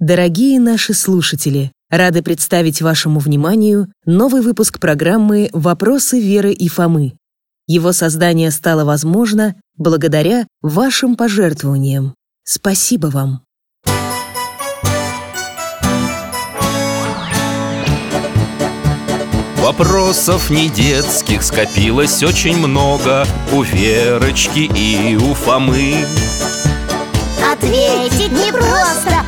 Дорогие наши слушатели, рады представить вашему вниманию новый выпуск программы «Вопросы Веры и Фомы». Его создание стало возможно благодаря вашим пожертвованиям. Спасибо вам! Вопросов не детских скопилось очень много У Верочки и у Фомы Ответить непросто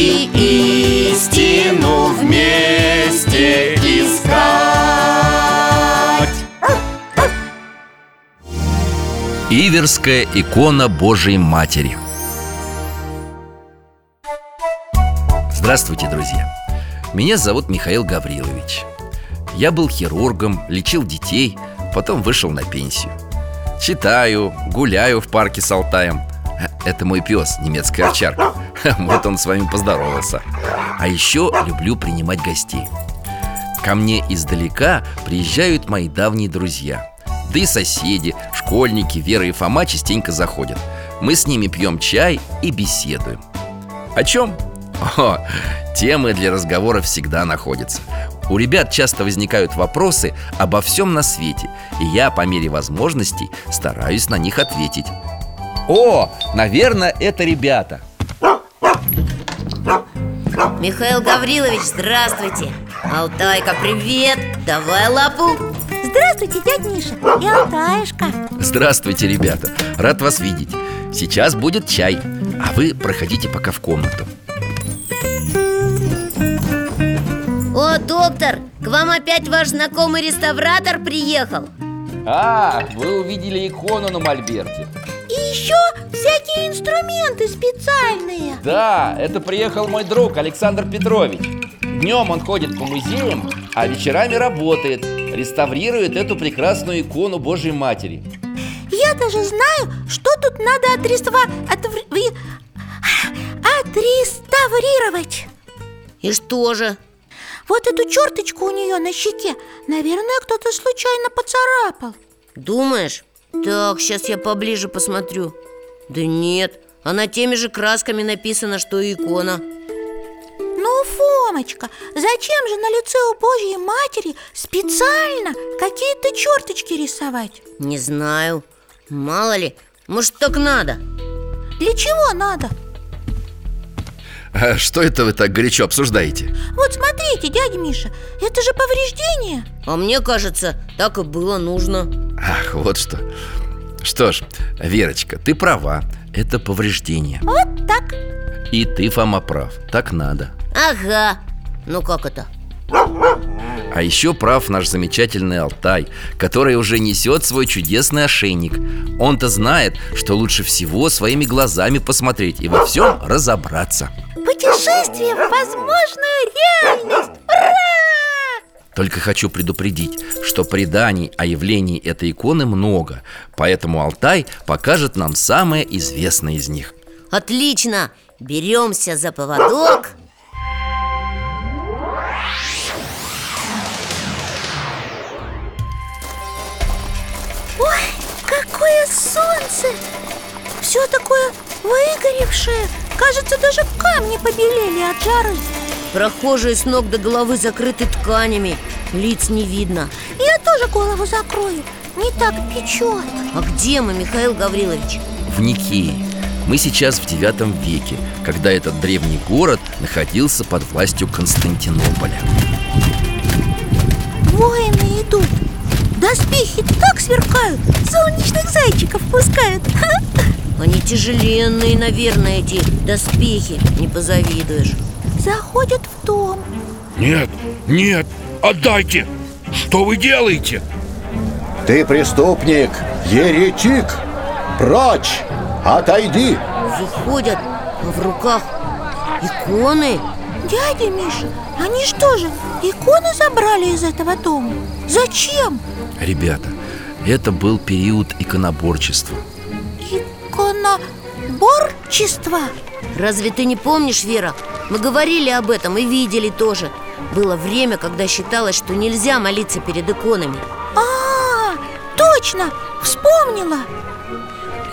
И истину вместе искать. Иверская икона Божией Матери. Здравствуйте, друзья! Меня зовут Михаил Гаврилович. Я был хирургом, лечил детей, потом вышел на пенсию. Читаю, гуляю в парке с Алтаем Это мой пес, немецкая овчарка. Вот он с вами поздоровался. А еще люблю принимать гостей. Ко мне издалека приезжают мои давние друзья. Да и соседи, школьники, Вера и Фома частенько заходят. Мы с ними пьем чай и беседуем. О чем? О, темы для разговора всегда находятся. У ребят часто возникают вопросы обо всем на свете И я по мере возможностей стараюсь на них ответить О, наверное, это ребята. Михаил Гаврилович, здравствуйте. Алтайка, привет. Давай лапу. Здравствуйте, дядь Миша и Алтаешка. Здравствуйте, ребята, рад вас видеть. Сейчас будет чай, а вы проходите пока в комнату. О, доктор, к вам опять ваш знакомый реставратор приехал. А, вы увидели икону на мольберте И еще всякие инструменты специальные. Да, это приехал мой друг Александр Петрович. Днем он ходит по музеям, а вечерами работает Реставрирует эту прекрасную икону Божьей Матери. Я даже знаю, что тут надо отрества... отвр- отреставрировать. И что же? Вот эту черточку у нее на щеке Наверное, кто-то случайно поцарапал. Думаешь? Так, сейчас я поближе посмотрю Да нет, она теми же красками написана, что и икона Ну, Фомочка, зачем же на лице у Божьей Матери специально какие-то черточки рисовать? Не знаю Мало ли, может так надо Для чего надо? А Что это вы так горячо обсуждаете? Вот смотрите, дядя Миша, это же повреждение. А мне кажется, так и было нужно. Ах, вот что. Что ж, Верочка, ты права Это повреждение. Вот так. И ты, Фома, прав Так надо. Ага, ну как это? А еще прав наш замечательный Алтай Который уже несет свой чудесный ошейник. Он-то знает, что лучше всего своими глазами посмотреть И во всем разобраться Путешествие в возможную реальность. Ура! Только хочу предупредить, что преданий о явлении этой иконы много Поэтому Алтай покажет нам самое известное из них. Отлично, беремся за поводок. Ой, какое солнце! Все такое выгоревшее Кажется, даже камни побелели от жары. Прохожие с ног до головы закрыты тканями. Лиц не видно. Я тоже голову закрою. Не так печет. А где мы, Михаил Гаврилович? В Никее. Мы сейчас в девятом веке Когда этот древний город находился под властью Константинополя. Воины идут. Доспехи так сверкают Солнечных зайчиков пускают Они тяжеленные, наверное, эти доспехи Не позавидуешь Заходят в дом Нет, нет, отдайте! Что вы делаете? Ты преступник, еретик Прочь, отойди Выходят, а в руках иконы Дядя Миша, они что же, иконы забрали из этого дома? Зачем? Ребята, это был период иконоборчества Иконоборчество? Разве ты не помнишь, Вера? Мы говорили об этом и видели тоже. Было время, когда считалось, что нельзя молиться перед иконами. А, точно, вспомнила.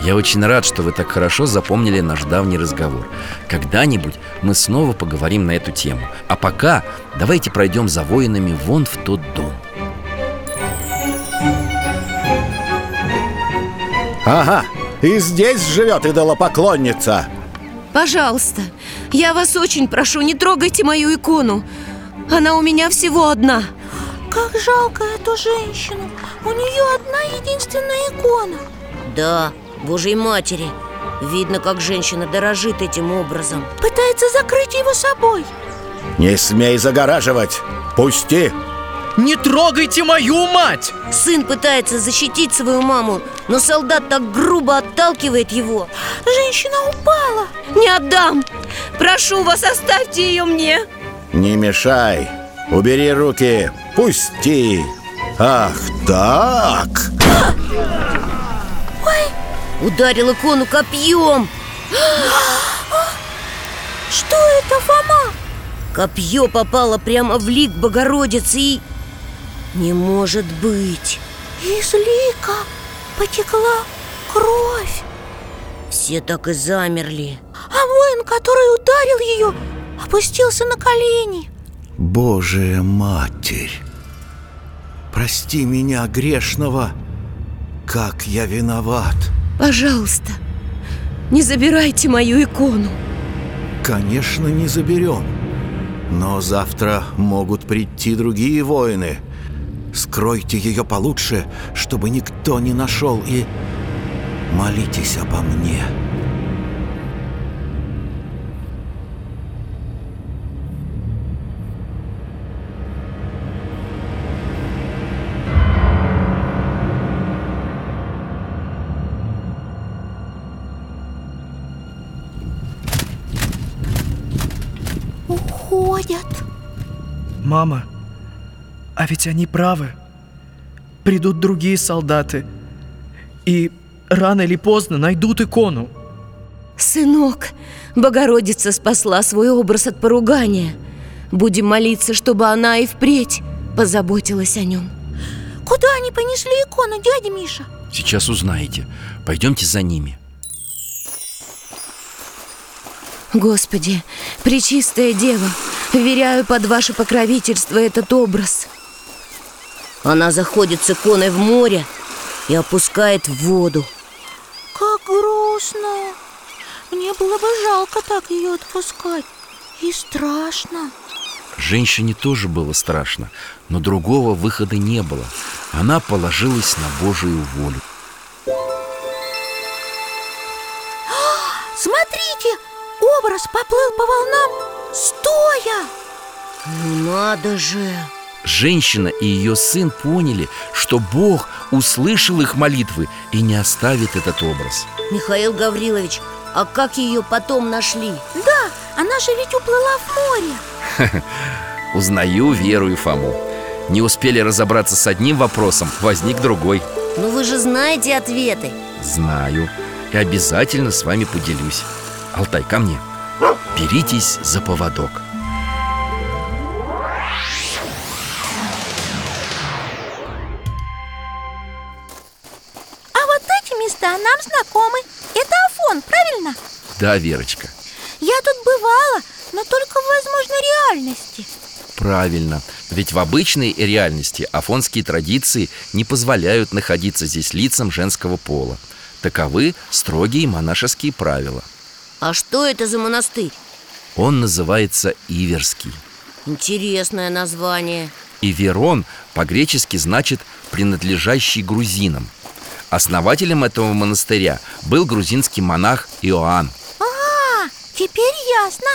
Я очень рад, что вы так хорошо запомнили наш давний разговор. Когда-нибудь мы снова поговорим на эту тему. А пока давайте пройдем за воинами вон в тот дом. Ага, и здесь живет идолопоклонница. Пожалуйста, я вас очень прошу, не трогайте мою икону. Она у меня всего одна. Как жалко эту женщину. У нее одна единственная икона. Да, Божьей Матери. Видно, как женщина дорожит этим образом. Пытается закрыть его собой. Не смей загораживать. Пусти Не трогайте мою мать! Сын пытается защитить свою маму Но солдат так грубо отталкивает его. Женщина упала. Не отдам! Прошу вас, оставьте ее мне! Не мешай! Убери руки! Пусти! Ах так! Ударил икону копьем! Что это, Фома? Копье попало прямо в лик Богородицы и... Не может быть. Из лика потекла кровь. Все так и замерли. А воин, который ударил ее, опустился на колени. Божия Матерь Прости меня, грешного Как я виноват. Пожалуйста, не забирайте мою икону. Конечно, не заберем Но завтра могут прийти другие воины Скройте ее получше, чтобы никто не нашел И молитесь обо мне. Уходят. Мама, а ведь они правы. Придут другие солдаты и рано или поздно найдут икону. Сынок, Богородица спасла свой образ от поругания Будем молиться, чтобы она и впредь позаботилась о нем Куда они понесли икону, дядя Миша? Сейчас узнаете Пойдемте за ними Господи, Пречистая Дева, веряю под ваше покровительство этот образ Она заходит с иконой в море и опускает в воду. Как грустно! Мне было бы жалко так ее отпускать. И страшно. Женщине тоже было страшно Но другого выхода не было. Она положилась на Божию волю. Смотрите, образ поплыл по волнам стоя! Ну надо же Женщина и ее сын поняли, что Бог услышал их молитвы и не оставит этот образ. Михаил Гаврилович, а как ее потом нашли? Да, она же ведь уплыла в море. Узнаю Веру и Фому. Не успели разобраться с одним вопросом, возник другой. Ну вы же знаете ответы. Знаю. И обязательно с вами поделюсь. Алтай, ко мне. Беритесь за поводок нам знакомы. Это Афон, правильно? Да, Верочка, Я тут бывала, но только в возможной реальности. Правильно. Ведь в обычной реальности афонские традиции не позволяют находиться здесь лицам женского пола. Таковы строгие монашеские правила. А что это за монастырь? Он называется Иверский. Интересное название. Иверон по-гречески значит «принадлежащий грузинам» Основателем этого монастыря был грузинский монах Иоанн А, теперь ясно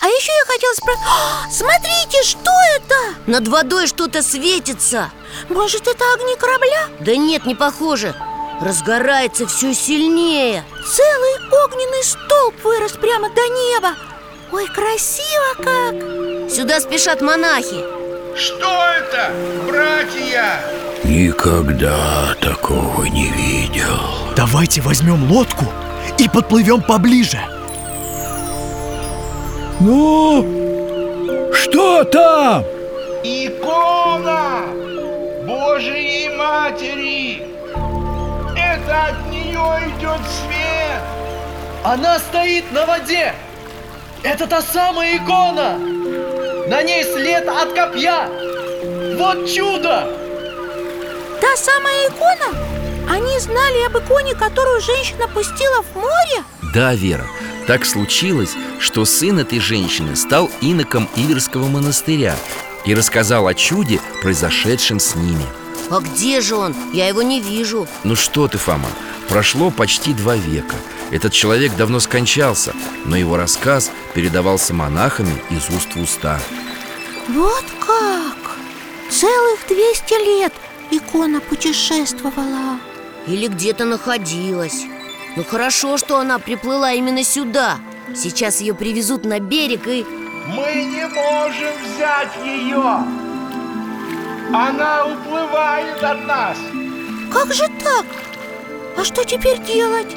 А еще я хотела спросить Смотрите, что это? Над водой что-то светится Может, это огни корабля? Да нет, не похоже Разгорается все сильнее Целый огненный столб вырос прямо до неба Ой, красиво как! Сюда спешат монахи Что это, братья? Никогда такого не видел. Давайте возьмем лодку и подплывем поближе Ну, что там? Икона Божией Матери Это от нее идет свет Она стоит на воде Это та самая икона На ней след от копья Вот чудо! Та самая икона? Они знали об иконе, которую женщина пустила в море? Да, Вера, так случилось, что сын этой женщины стал иноком Иверского монастыря И рассказал о чуде, произошедшем с ними А где же он? Я его не вижу Ну что ты, Фома, прошло почти два века Этот человек давно скончался, но его рассказ передавался монахами из уст в уста Вот как! Целых 200 лет икона путешествовала. Или где-то находилась. Ну хорошо, что она приплыла именно сюда. Сейчас ее привезут на берег и... Мы не можем взять ее Она уплывает от нас. Как же так? А что теперь делать?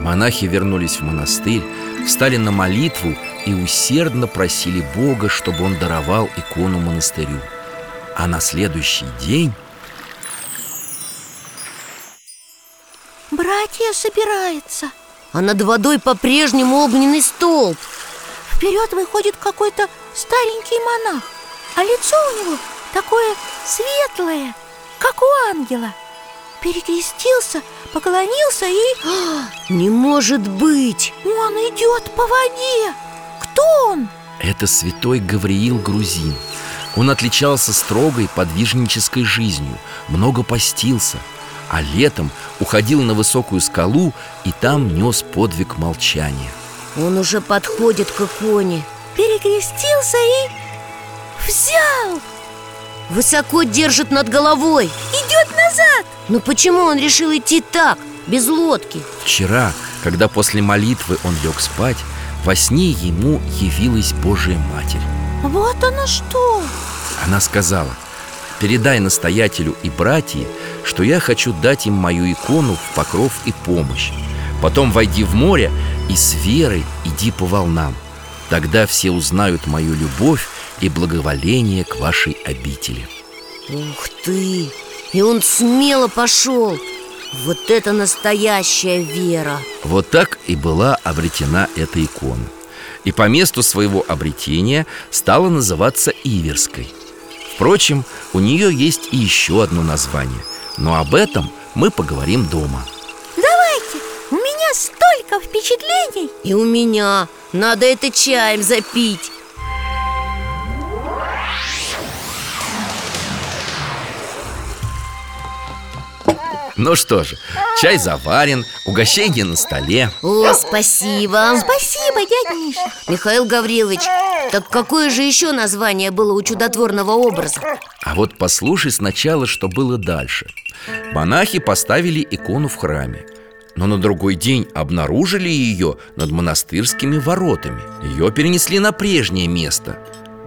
Монахи вернулись в монастырь, встали на молитву и усердно просили Бога, чтобы он даровал икону монастырю. А на следующий день Братья собирается А над водой по-прежнему огненный столб. Вперед выходит какой-то старенький монах А лицо у него такое светлое, как у ангела. Перекрестился, поклонился и... Не может быть! Он идет по воде. Кто он? Это святой Гавриил Грузин. Он отличался строгой подвижнической жизнью Много постился А летом уходил на высокую скалу И там нес подвиг молчания Он уже подходит к иконе Перекрестился и... Взял! Высоко держит над головой Идет назад! Но почему он решил идти так, без лодки? Вчера, когда после молитвы он лег спать Во сне ему явилась Божия Матерь Вот оно что! Она сказала Передай настоятелю и братьям, что я хочу дать им мою икону в покров и помощь. Потом войди в море и с верой иди по волнам. Тогда все узнают мою любовь и благоволение к вашей обители Ух ты! И он смело пошел. Вот это настоящая вера. Вот так и была обретена эта икона. И по месту своего обретения стала называться Иверской. Впрочем, у нее есть и еще одно название Но об этом мы поговорим дома Давайте! У меня столько впечатлений! И у меня Надо это чаем запить Ну что же, чай заварен, угощение на столе. О, спасибо. Спасибо, дядя Миша Михаил Гаврилович, так какое же еще название было у чудотворного образа? А вот послушай сначала, что было дальше. Монахи поставили икону в храме Но на другой день обнаружили ее над монастырскими воротами. Ее перенесли на прежнее место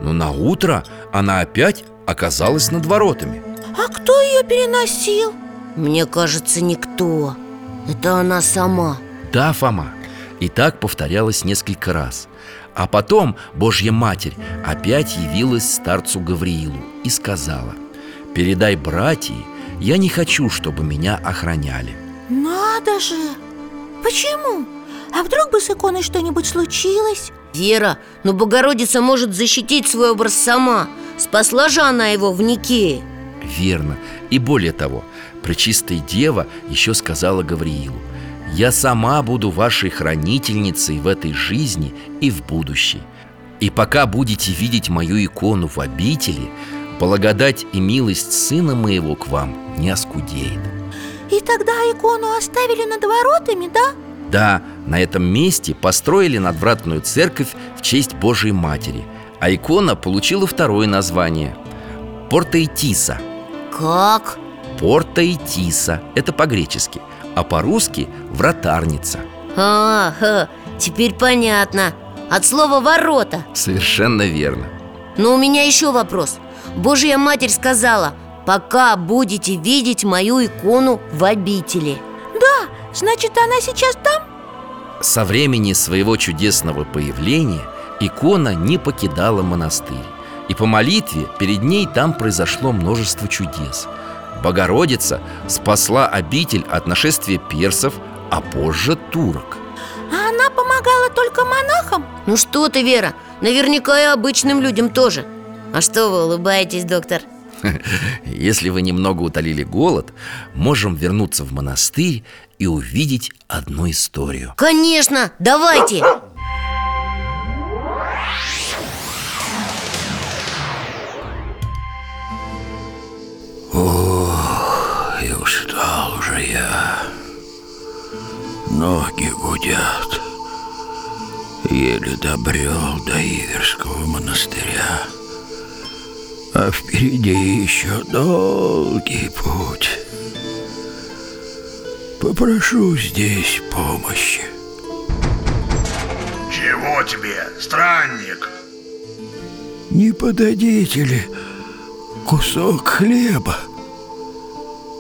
Но на утро она опять оказалась над воротами. А кто ее переносил? Мне кажется, никто Это она сама Да, Фома И так повторялось несколько раз А потом Божья Матерь опять явилась старцу Гавриилу и сказала Передай братьям, я не хочу, чтобы меня охраняли Надо же! Почему? А вдруг бы с иконой что-нибудь случилось? Вера, но Богородица может защитить свой образ сама Спасла же она его в Никее Верно. И более того, Пречистая Дева еще сказала Гавриилу Я сама буду вашей хранительницей в этой жизни и в будущей И пока будете видеть мою икону в обители Благодать и милость Сына моего к вам не оскудеет И тогда икону оставили над воротами, да? Да, на этом месте построили надвратную церковь в честь Божией Матери А икона получила второе название – Портейтиса Как? Портейтиса – это по-гречески. А по-русски – вратарница. А, ха, теперь понятно. От слова «ворота» Совершенно верно. Но у меня еще вопрос. Божья Матерь сказала Пока будете видеть мою икону в обители Да, значит, она сейчас там? Со времени своего чудесного появления икона не покидала монастырь. И по молитве перед ней там произошло множество чудес Богородица спасла обитель от нашествия персов, а позже турок А она помогала только монахам? Ну что ты, Вера, наверняка и обычным людям тоже А что вы улыбаетесь, доктор? Если вы немного утолили голод, можем вернуться в монастырь и увидеть одну историю Конечно, давайте! Я. Ноги гудят. Еле добрел до Иверского монастыря. А впереди еще долгий путь. Попрошу здесь помощи. Чего тебе, странник? Не подадите ли кусок хлеба?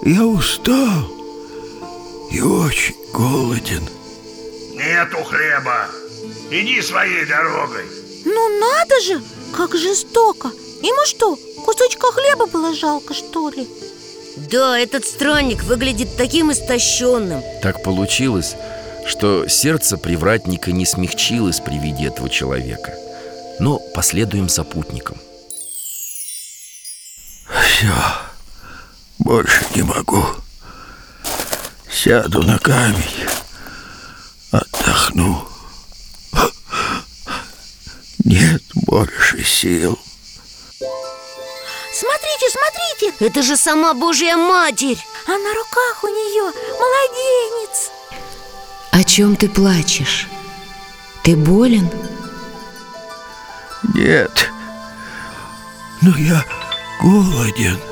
Я устал и очень голоден. Нету хлеба. Иди своей дорогой. Ну надо же, как жестоко Ему что, кусочка хлеба было жалко, что ли? Да, этот странник выглядит таким истощенным Так получилось, что сердце привратника не смягчилось при виде этого человека Но последуем за путником Все, больше не могу. Сяду на камень, отдохну. Нет больше сил. Смотрите, смотрите, Это же сама Божья Матерь а на руках у нее младенец О чем ты плачешь? Ты болен? Нет, но я голоден.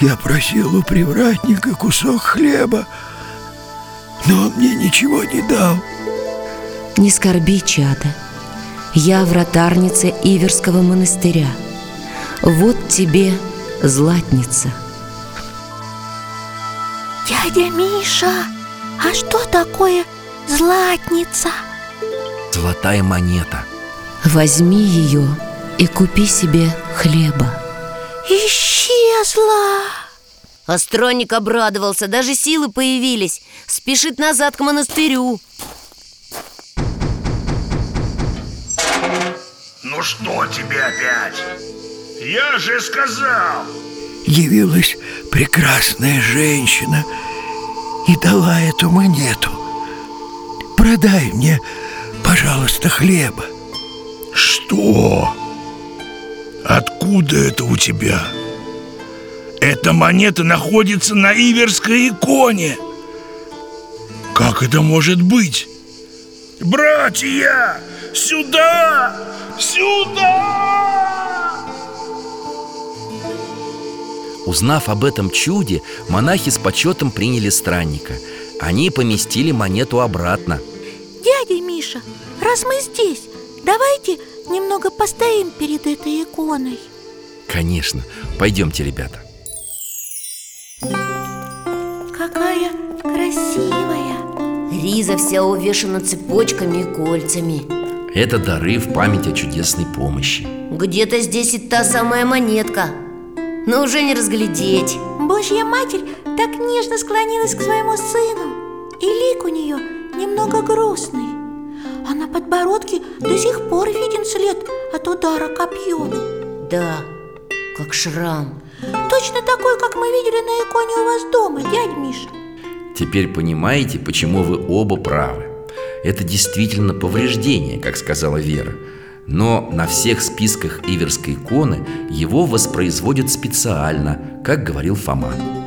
Я просил у привратника кусок хлеба, но он мне ничего не дал. Не скорби, чада. Я вратарница Иверского монастыря. Вот тебе златница. Дядя Миша, а что такое златница? Золотая монета. Возьми ее и купи себе хлеба Исчезла А странник обрадовался, даже силы появились Спешит назад к монастырю Ну что тебе опять? Я же сказал. Явилась прекрасная женщина и дала эту монету. Продай мне, пожалуйста, хлеба. Что? Откуда это у тебя? Эта монета находится на Иверской иконе. Как это может быть? Братья, сюда! Сюда! Узнав об этом чуде, монахи с почетом приняли странника Они поместили монету обратно Дядя Миша, раз мы здесь, давайте немного постоим перед этой иконой. Конечно, пойдемте, ребята. Какая красивая. Риза вся увешана цепочками и кольцами. Это дары в память о чудесной помощи. Где-то здесь и та самая монетка. Но уже не разглядеть. Божья Матерь так нежно склонилась к своему сыну. И лик у нее немного грустный А на подбородке до сих пор виден след от удара копьем. Да, как шрам. Точно такой, как мы видели на иконе у вас дома, дядя Миша. Теперь понимаете, почему вы оба правы. Это действительно повреждение, как сказала Вера. Но на всех списках Иверской иконы его воспроизводят специально, как говорил Фома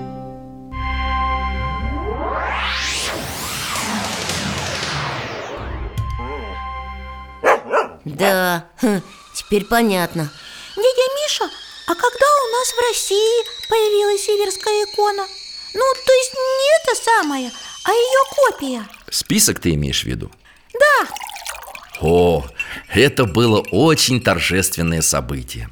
Да, хм, теперь понятно Дядя Миша, а когда у нас в России появилась северская икона? Ну, то есть не эта самая, а ее копия Список ты имеешь в виду? Да, О, это было очень торжественное событие.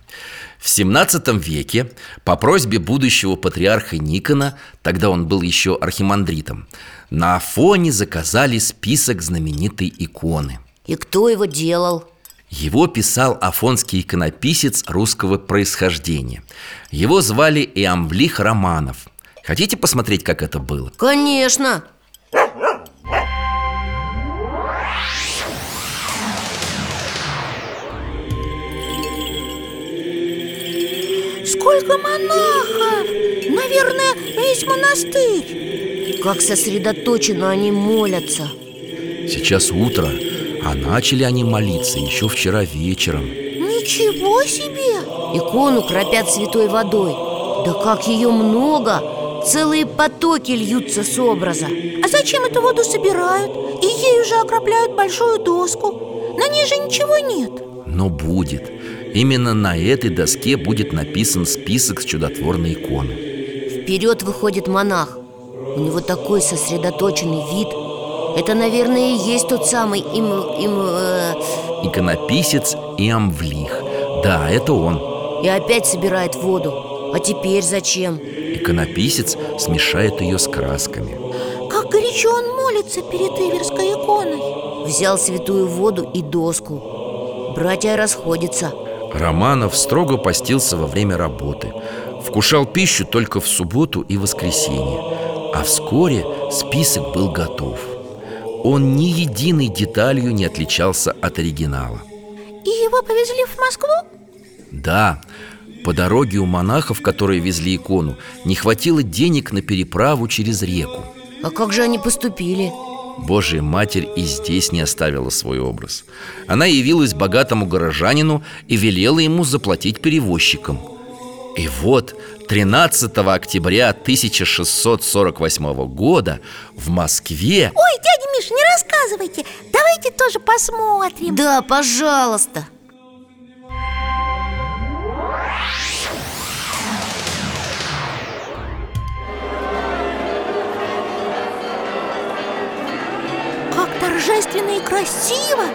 В 17 веке по просьбе будущего патриарха Никона, тогда он был еще архимандритом, на Афоне заказали список знаменитой иконы. И кто его делал? Его писал афонский иконописец русского происхождения. Его звали Иамблих Романов. Хотите посмотреть, как это было? Конечно! Сколько монахов! Наверное, весь монастырь Как сосредоточенно они молятся Сейчас утро, а начали они молиться еще вчера вечером. Ничего себе! Икону кропят святой водой. Да как ее много! Целые потоки льются с образа. А зачем эту воду собирают? И ею же окропляют большую доску. На ней же ничего нет. Но будет. Именно на этой доске будет написан список с чудотворной иконы. Вперед выходит монах. У него такой сосредоточенный вид Это, наверное, и есть тот самый им... им э, Иконописец Иамвлих Да, это он. И опять собирает воду. А теперь зачем? Иконописец смешает ее с красками. Как горячо он молится перед Иверской иконой. Взял святую воду и доску. Братья расходятся. Романов строго постился во время работы. Вкушал пищу только в субботу и воскресенье. А вскоре список был готов Он ни единой деталью не отличался от оригинала И его повезли в Москву? Да, по дороге у монахов, которые везли икону Не хватило денег на переправу через реку А как же они поступили? Божья Матерь и здесь не оставила свой образ Она явилась богатому горожанину и велела ему заплатить перевозчикам И вот 13 октября 1648 года в Москве. Ой, дядя Миш, не рассказывайте. Давайте тоже посмотрим. Да, пожалуйста. Как торжественно и красиво!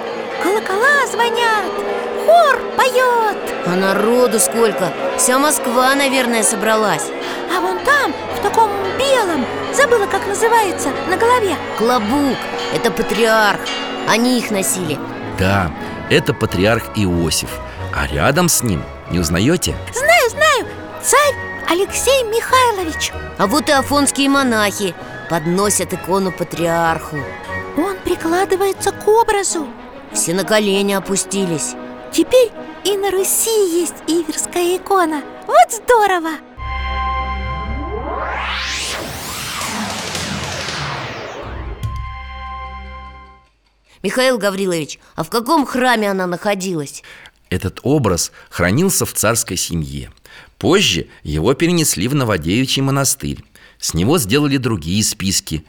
Колокола звонят Хор поет. А народу сколько? Вся Москва, наверное, собралась. А вон там, в таком белом Забыла, как называется, на голове. Клобук, это патриарх. Они их носили. Да, это патриарх Иосиф. А рядом с ним, не узнаете? Знаю, знаю, царь Алексей Михайлович. А вот и афонские монахи Подносят икону патриарху. Он прикладывается к образу. Все на колени опустились Теперь и на Руси есть Иверская икона Вот здорово! Михаил Гаврилович, а в каком храме она находилась? Этот образ хранился в царской семье Позже его перенесли в Новодевичий монастырь С него сделали другие списки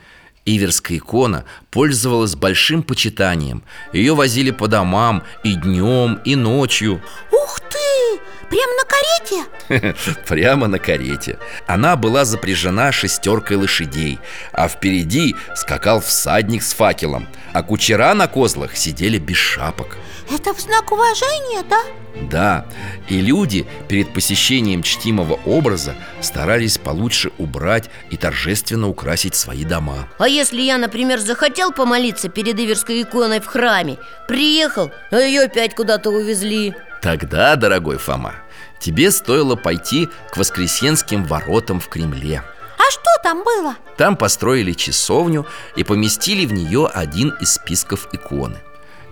Иверская икона пользовалась большим почитанием Ее возили по домам и днем, и ночью Ух ты! Прямо на карете? Прямо на карете Она была запряжена шестеркой лошадей А впереди скакал всадник с факелом А кучера на козлах сидели без шапок Это в знак уважения, да? Да, и люди перед посещением чтимого образа старались получше убрать и торжественно украсить свои дома. А если я, например, захотел помолиться перед Иверской иконой в храме Приехал, а ее опять куда-то увезли. Тогда, дорогой Фома, тебе стоило пойти к Воскресенским воротам в Кремле. А что там было? Там построили часовню и поместили в нее один из списков иконы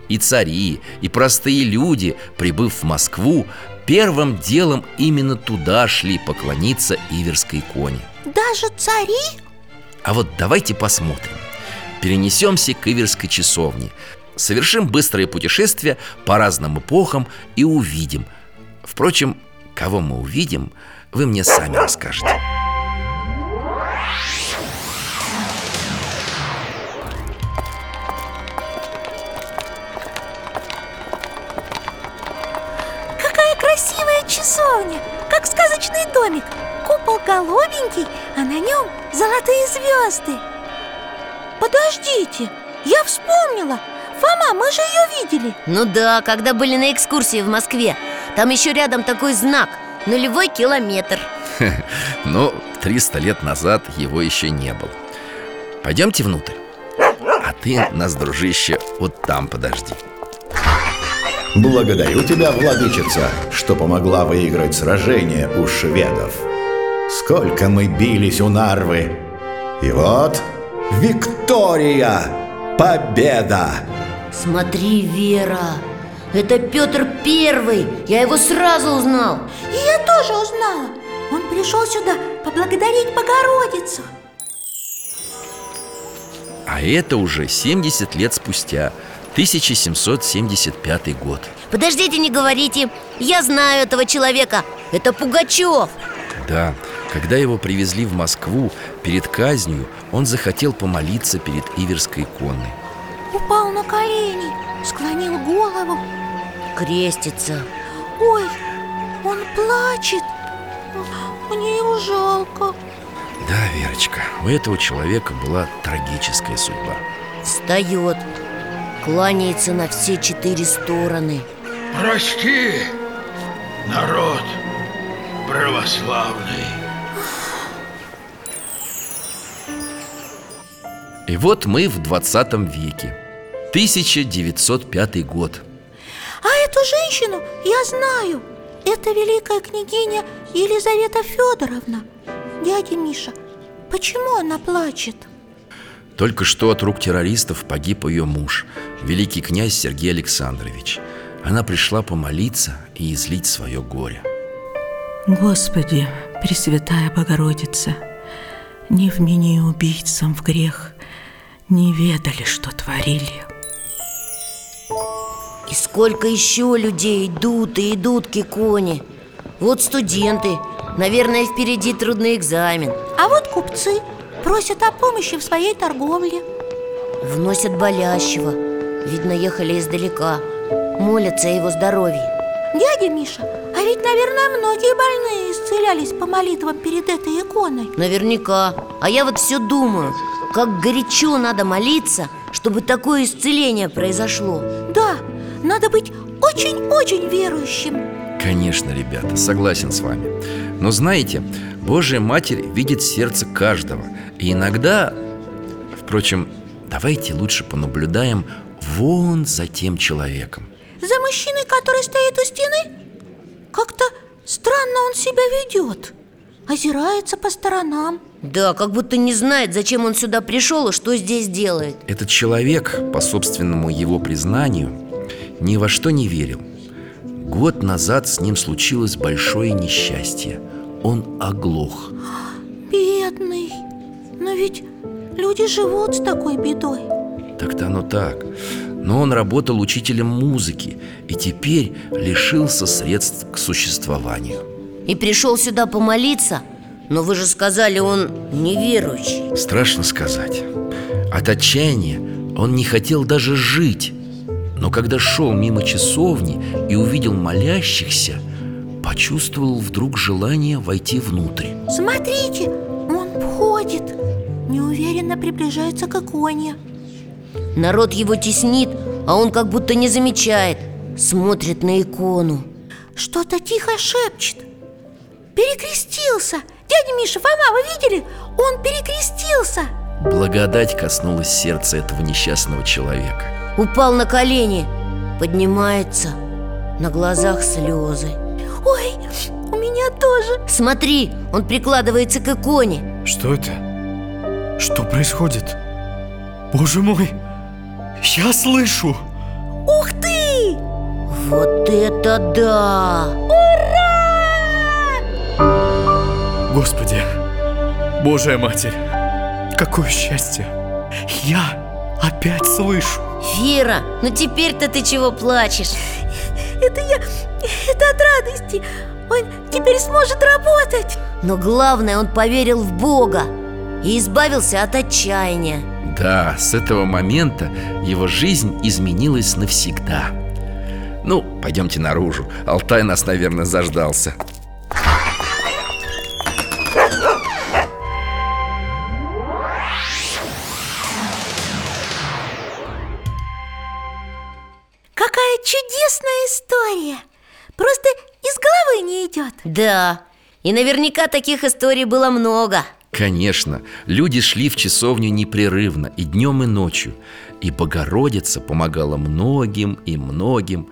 И цари, и простые люди, прибыв в Москву, первым делом именно туда шли поклониться Иверской иконе Даже цари? А вот давайте посмотрим. Перенесемся к Иверской часовне. Совершим быстрое путешествие по разным эпохам и увидим. Впрочем, кого мы увидим, вы мне сами расскажете часовня Как сказочный домик. Купол голубенький, а на нем золотые звезды. Подождите, я вспомнила. Фома, мы же ее видели. Ну да, когда были на экскурсии в Москве. Там еще рядом такой знак Нулевой километр. Но 300 лет назад его еще не было. Пойдемте внутрь. А ты нас, дружище, вот там подожди Благодарю тебя, владычица, что помогла выиграть сражение у шведов. Сколько мы бились у Нарвы. И вот Виктория! Победа! Смотри, Вера Это Петр Первый Я его сразу узнал И я тоже узнала Он пришел сюда поблагодарить Богородицу А это уже 70 лет спустя 1775 год. Подождите, не говорите. Я знаю этого человека. Это Пугачев. Да, когда его привезли в Москву перед казнью Он захотел помолиться перед Иверской иконой Упал на колени, склонил голову. Крестится. Ой, он плачет. Мне его жалко. Да, Верочка, у этого человека была трагическая судьба. Встает Кланяется на все четыре стороны Прости, народ православный. И вот мы в 20 веке 1905 год А эту женщину я знаю Это великая княгиня Елизавета Федоровна Дядя Миша, почему она плачет? Только что от рук террористов погиб ее муж Великий князь Сергей Александрович. Она пришла помолиться и излить свое горе. Господи, Пресвятая Богородица, не вмени убийцам в грех, не ведали, что творили. И сколько еще людей идут и идут к иконе? Вот студенты Наверное, впереди трудный экзамен. А вот купцы просят о помощи в своей торговле. Вносят болящего. Видно, ехали издалека. Молятся о его здоровье. Дядя Миша, а ведь, наверное, многие больные исцелялись по молитвам перед этой иконой. Наверняка. А я вот все думаю Как горячо надо молиться Чтобы такое исцеление произошло. Да, надо быть очень-очень верующим Конечно, ребята, согласен с вами. Но знаете, Божья Матерь видит сердце каждого. И иногда, впрочем, давайте лучше понаблюдаем вон за тем человеком. За мужчиной, который стоит у стены? Как-то странно он себя ведет. Озирается по сторонам. Да, как будто не знает, зачем он сюда пришел и что здесь делает. Этот человек, по собственному его признанию, ни во что не верил Год назад с ним случилось большое несчастье. Он оглох. Бедный. Но ведь люди живут с такой бедой. Так-то оно так. Но он работал учителем музыки И теперь лишился средств к существованию. И пришел сюда помолиться? Но вы же сказали, он неверующий. Страшно сказать. От отчаяния он не хотел даже жить Но когда шел мимо часовни и увидел молящихся Почувствовал вдруг желание войти внутрь. Смотрите, он входит. Неуверенно приближается к иконе. Народ его теснит, а он как будто не замечает. Смотрит на икону. Что-то тихо шепчет. Перекрестился. Дядя Миша, Фома, вы видели? Он перекрестился Благодать коснулась сердца этого несчастного человека Упал на колени Поднимается На глазах слезы Ой, у меня тоже Смотри, он прикладывается к иконе Что это? Что происходит? Боже мой! Я слышу! Ух ты! Вот это да! Господи! Божья Матерь! Какое счастье! Я опять слышу! Вера, ну теперь-то ты чего плачешь? Это я... Это от радости Он теперь сможет работать Но главное, он поверил в Бога И избавился от отчаяния Да, с этого момента его жизнь изменилась навсегда Ну, пойдемте наружу Алтай нас, наверное, заждался Да, и наверняка таких историй было много. Конечно, люди шли в часовню непрерывно и днем, и ночью. И Богородица помогала многим и многим.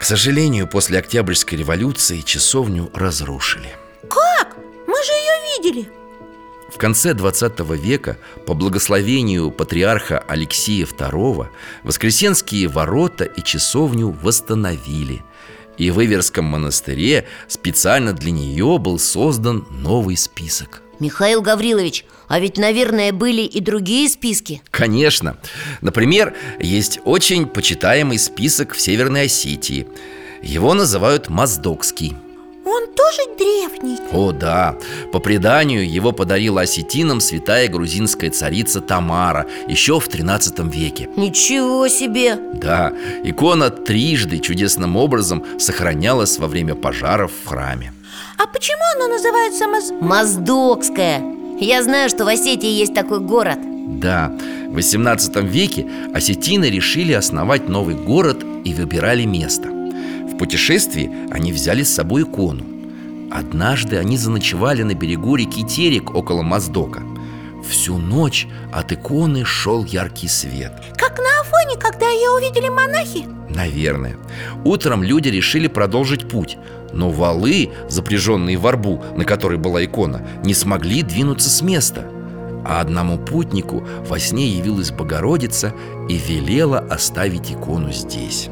К сожалению, после Октябрьской революции часовню разрушили. Как? Мы же ее видели. В конце 20 века по благословению патриарха Алексея II Воскресенские ворота и часовню восстановили И в Иверском монастыре специально для нее был создан новый список Михаил Гаврилович, а ведь, наверное, были и другие списки Конечно. Например, есть очень почитаемый список в Северной Осетии. Его называют Моздокский. Он тоже древний О, да. По преданию, его подарила осетинам святая грузинская царица Тамара еще в 13 веке. Ничего себе! Да, икона трижды чудесным образом сохранялась во время пожаров в храме. А почему оно называется Моз... Моздокская Я знаю, что в Осетии есть такой город Да, в 18 веке осетины решили основать новый город и выбирали место. В путешествии они взяли с собой икону. Однажды они заночевали на берегу реки Терек около Моздока. Всю ночь от иконы шел яркий свет. Как на Афоне, когда ее увидели монахи Наверное. Утром люди решили продолжить путь, но валы, запряженные в арбу, на которой была икона, не смогли двинуться с места. А одному путнику во сне явилась Богородица и велела оставить икону здесь.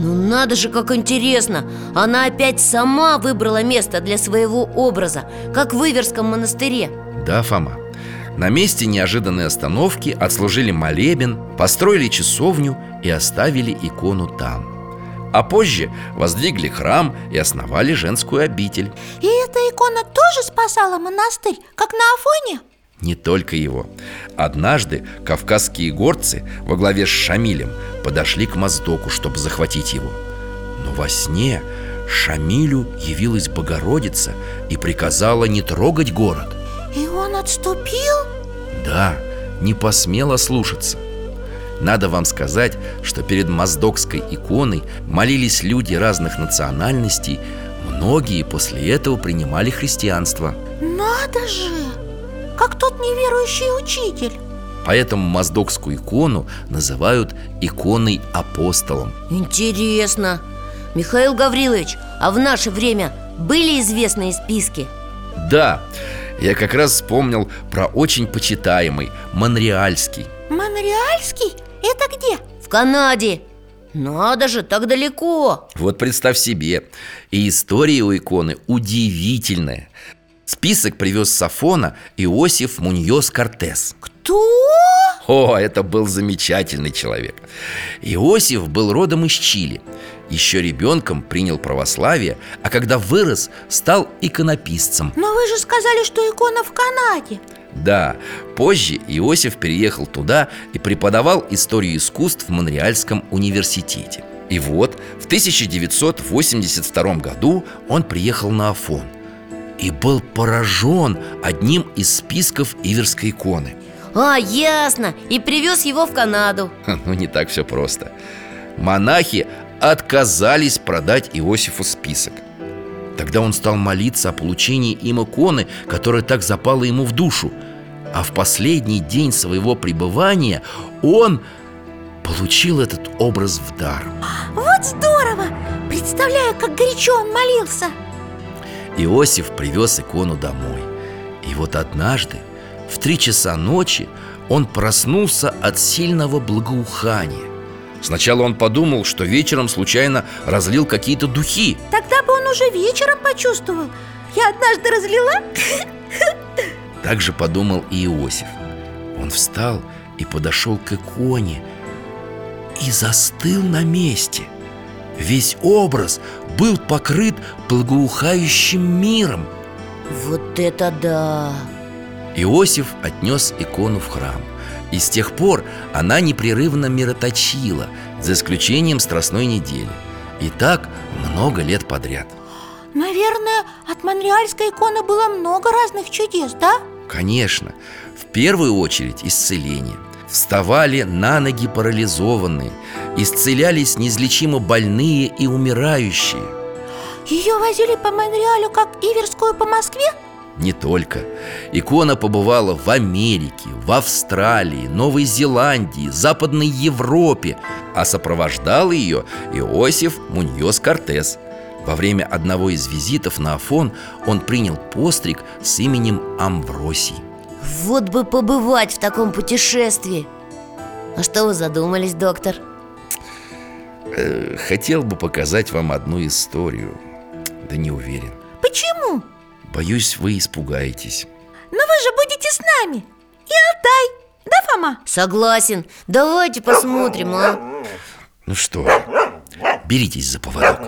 Ну надо же, как интересно Она опять сама выбрала место для своего образа Как в Иверском монастыре Да, Фома. На месте неожиданной остановки отслужили молебен, построили часовню и оставили икону там. А позже воздвигли храм и основали женскую обитель. И эта икона тоже спасала монастырь, как на Афоне? Не только его. Однажды кавказские горцы во главе с Шамилем подошли к Моздоку, чтобы захватить его. Но во сне Шамилю явилась Богородица и приказала не трогать город. И он отступил? Да, не посмела слушаться. Надо вам сказать, что перед моздокской иконой молились люди разных национальностей Многие после этого принимали христианство Надо же! Как тот неверующий учитель. Поэтому моздокскую икону называют иконой апостолом. Интересно. Михаил Гаврилович, а в наше время были известные списки? Да, я как раз вспомнил про очень почитаемый Монреальский. Монреальский? Это где? В Канаде. Надо же, так далеко. Вот представь себе И история у иконы удивительная Список привез с Афона Иосиф Муньос Кортес. Кто? О, это был замечательный человек. Иосиф был родом из Чили. Еще ребенком принял православие А когда вырос, стал иконописцем. Но вы же сказали, что икона в Канаде. Да, позже Иосиф переехал туда и преподавал историю искусств в Монреальском университете. И вот в 1982 году он приехал на Афон И был поражен одним из списков Иверской иконы. А, ясно, и привез его в Канаду. Ну, не так все просто. Монахи отказались продать Иосифу список. Тогда он стал молиться о получении им иконы, которая так запала ему в душу. А в последний день своего пребывания он получил этот образ в дар Вот здорово! Представляю, как горячо он молился Иосиф привез икону домой. И вот однажды, в три часа ночи, он проснулся от сильного благоухания. Сначала он подумал, что вечером случайно разлил какие-то духи. Тогда бы он уже вечером почувствовал. Я однажды разлила. Так же подумал и Иосиф. Он встал и подошел к иконе И застыл на месте Весь образ был покрыт благоухающим миром. Вот это да! Иосиф отнес икону в храм. И с тех пор она непрерывно мироточила За исключением Страстной недели. И так много лет подряд. Наверное, от монреальской иконы было много разных чудес, да? Конечно, в первую очередь исцеление Вставали на ноги парализованные Исцелялись неизлечимо больные и умирающие Ее возили по Монреалю, как Иверскую по Москве? Не только. Икона побывала в Америке, в Австралии, Новой Зеландии, Западной Европе, а сопровождал ее Иосиф Муньос Кортес. Во время одного из визитов на Афон он принял постриг с именем Амвросий. Вот бы побывать в таком путешествии А что вы задумались, доктор? Э, хотел бы показать вам одну историю, да не уверен. Почему? Боюсь, вы испугаетесь. Но вы же будете с нами И Алтай, да, Фома? Согласен, давайте посмотрим, а Ну что, беритесь за поводок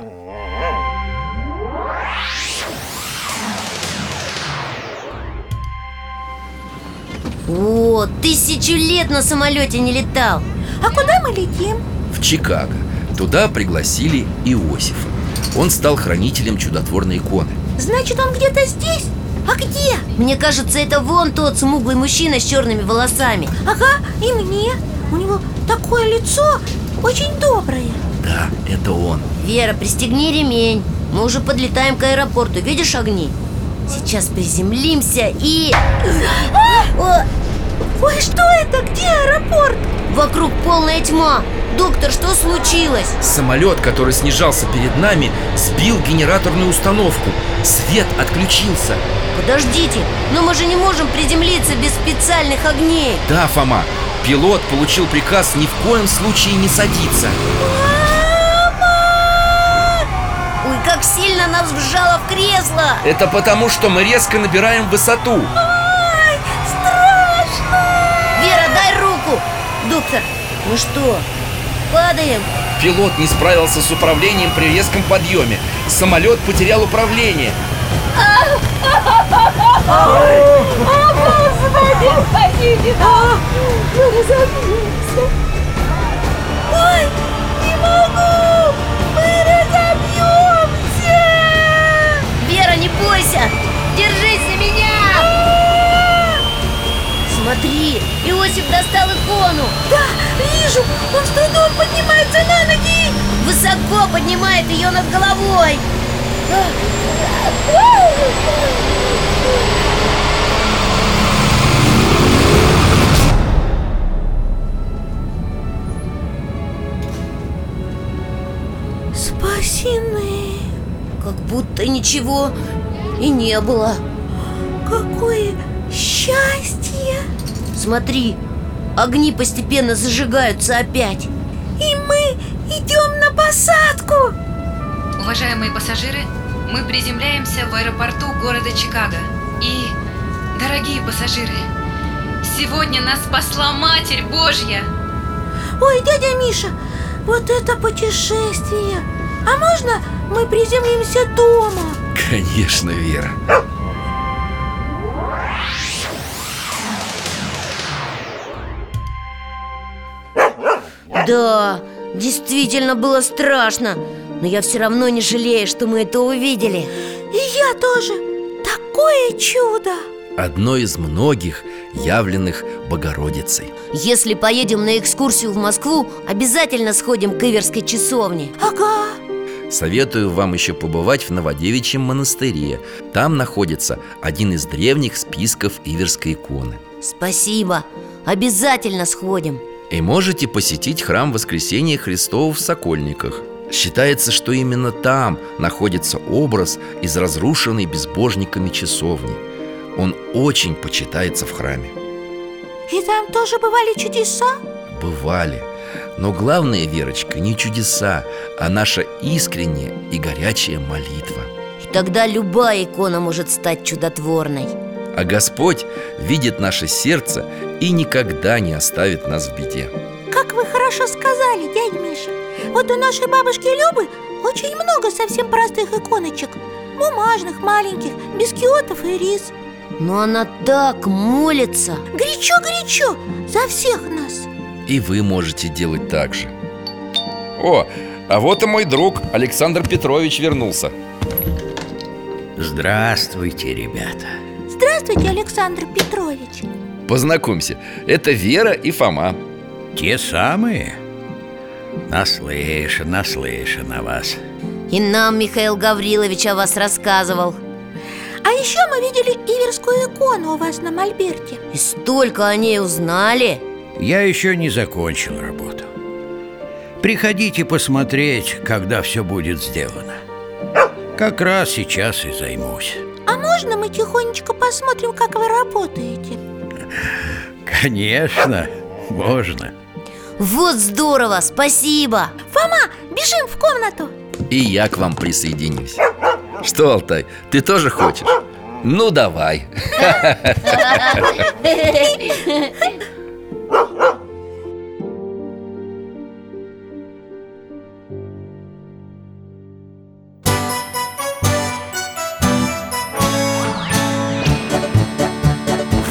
О, тысячу лет на самолете не летал. А куда мы летим? В Чикаго. Туда пригласили Иосифа. Он стал хранителем чудотворной иконы. Значит, он где-то здесь? А где? Мне кажется, это вон тот смуглый мужчина с черными волосами. Ага, и мне. У него такое лицо очень доброе. Да, это он. Вера, пристегни ремень. Мы уже подлетаем к аэропорту, видишь огни? Сейчас приземлимся и... О, Ой, что это? Где аэропорт? вокруг полная тьма. Доктор, что случилось? Самолет, который снижался перед нами, сбил генераторную установку. Свет отключился. Подождите, но мы же не можем приземлиться без специальных огней. Да, Фома, пилот получил приказ ни в коем случае не садиться Ой, как сильно нас вжало в кресло. Это потому, что мы резко набираем высоту. Вера, дай руку. Доктор, мы что, падаем? Пилот не справился с управлением при резком подъеме. Самолет потерял управление. Ой, бойся! Держись за меня! Смотри, Иосиф достал икону Да, вижу! Он с трудом поднимается на ноги! Высоко поднимает ее над головой Спасены! Как будто ничего и не было Какое счастье! Смотри, огни постепенно зажигаются опять И мы идем на посадку! Уважаемые пассажиры, мы приземляемся в аэропорту города Чикаго. И, дорогие пассажиры, сегодня нас спасла Матерь Божья! Ой, дядя Миша, вот это путешествие! А можно мы приземлимся дома? Конечно, Вера Да, действительно было страшно Но я все равно не жалею, что мы это увидели И я тоже! Такое чудо! Одно из многих, явленных Богородицей Если поедем на экскурсию в Москву, обязательно сходим к Иверской часовне Ага! Советую вам еще побывать в Новодевичьем монастыре. Там находится один из древних списков Иверской иконы. Спасибо, обязательно сходим. И можете посетить храм Воскресения Христова в Сокольниках. Считается, что именно там находится образ из разрушенной безбожниками часовни. Он очень почитается в храме. И там тоже бывали чудеса? Бывали Но главное, Верочка, не чудеса, а наша искренняя и горячая молитва. И тогда любая икона может стать чудотворной. А Господь видит наше сердце и никогда не оставит нас в беде. Как вы хорошо сказали, дядя Миша. Вот у нашей бабушки Любы очень много совсем простых иконочек. Бумажных, маленьких, без киотов и рис. Но она так молится. Горячо-горячо за всех нас И вы можете делать так же. О, а вот и мой друг Александр Петрович вернулся. Здравствуйте, ребята. Здравствуйте, Александр Петрович. Познакомься, это Вера и Фома. Те самые? Наслышан, наслышан о вас. И нам Михаил Гаврилович о вас рассказывал. А еще мы видели Иверскую икону у вас на Мольберте. И столько о ней узнали Я еще не закончил работу. Приходите посмотреть, когда все будет сделано. Как раз сейчас и займусь. А можно мы тихонечко посмотрим, как вы работаете? Конечно, можно. Вот здорово, спасибо. Фома, бежим в комнату. И я к вам присоединюсь. Что, Алтай, ты тоже хочешь? Ну, давай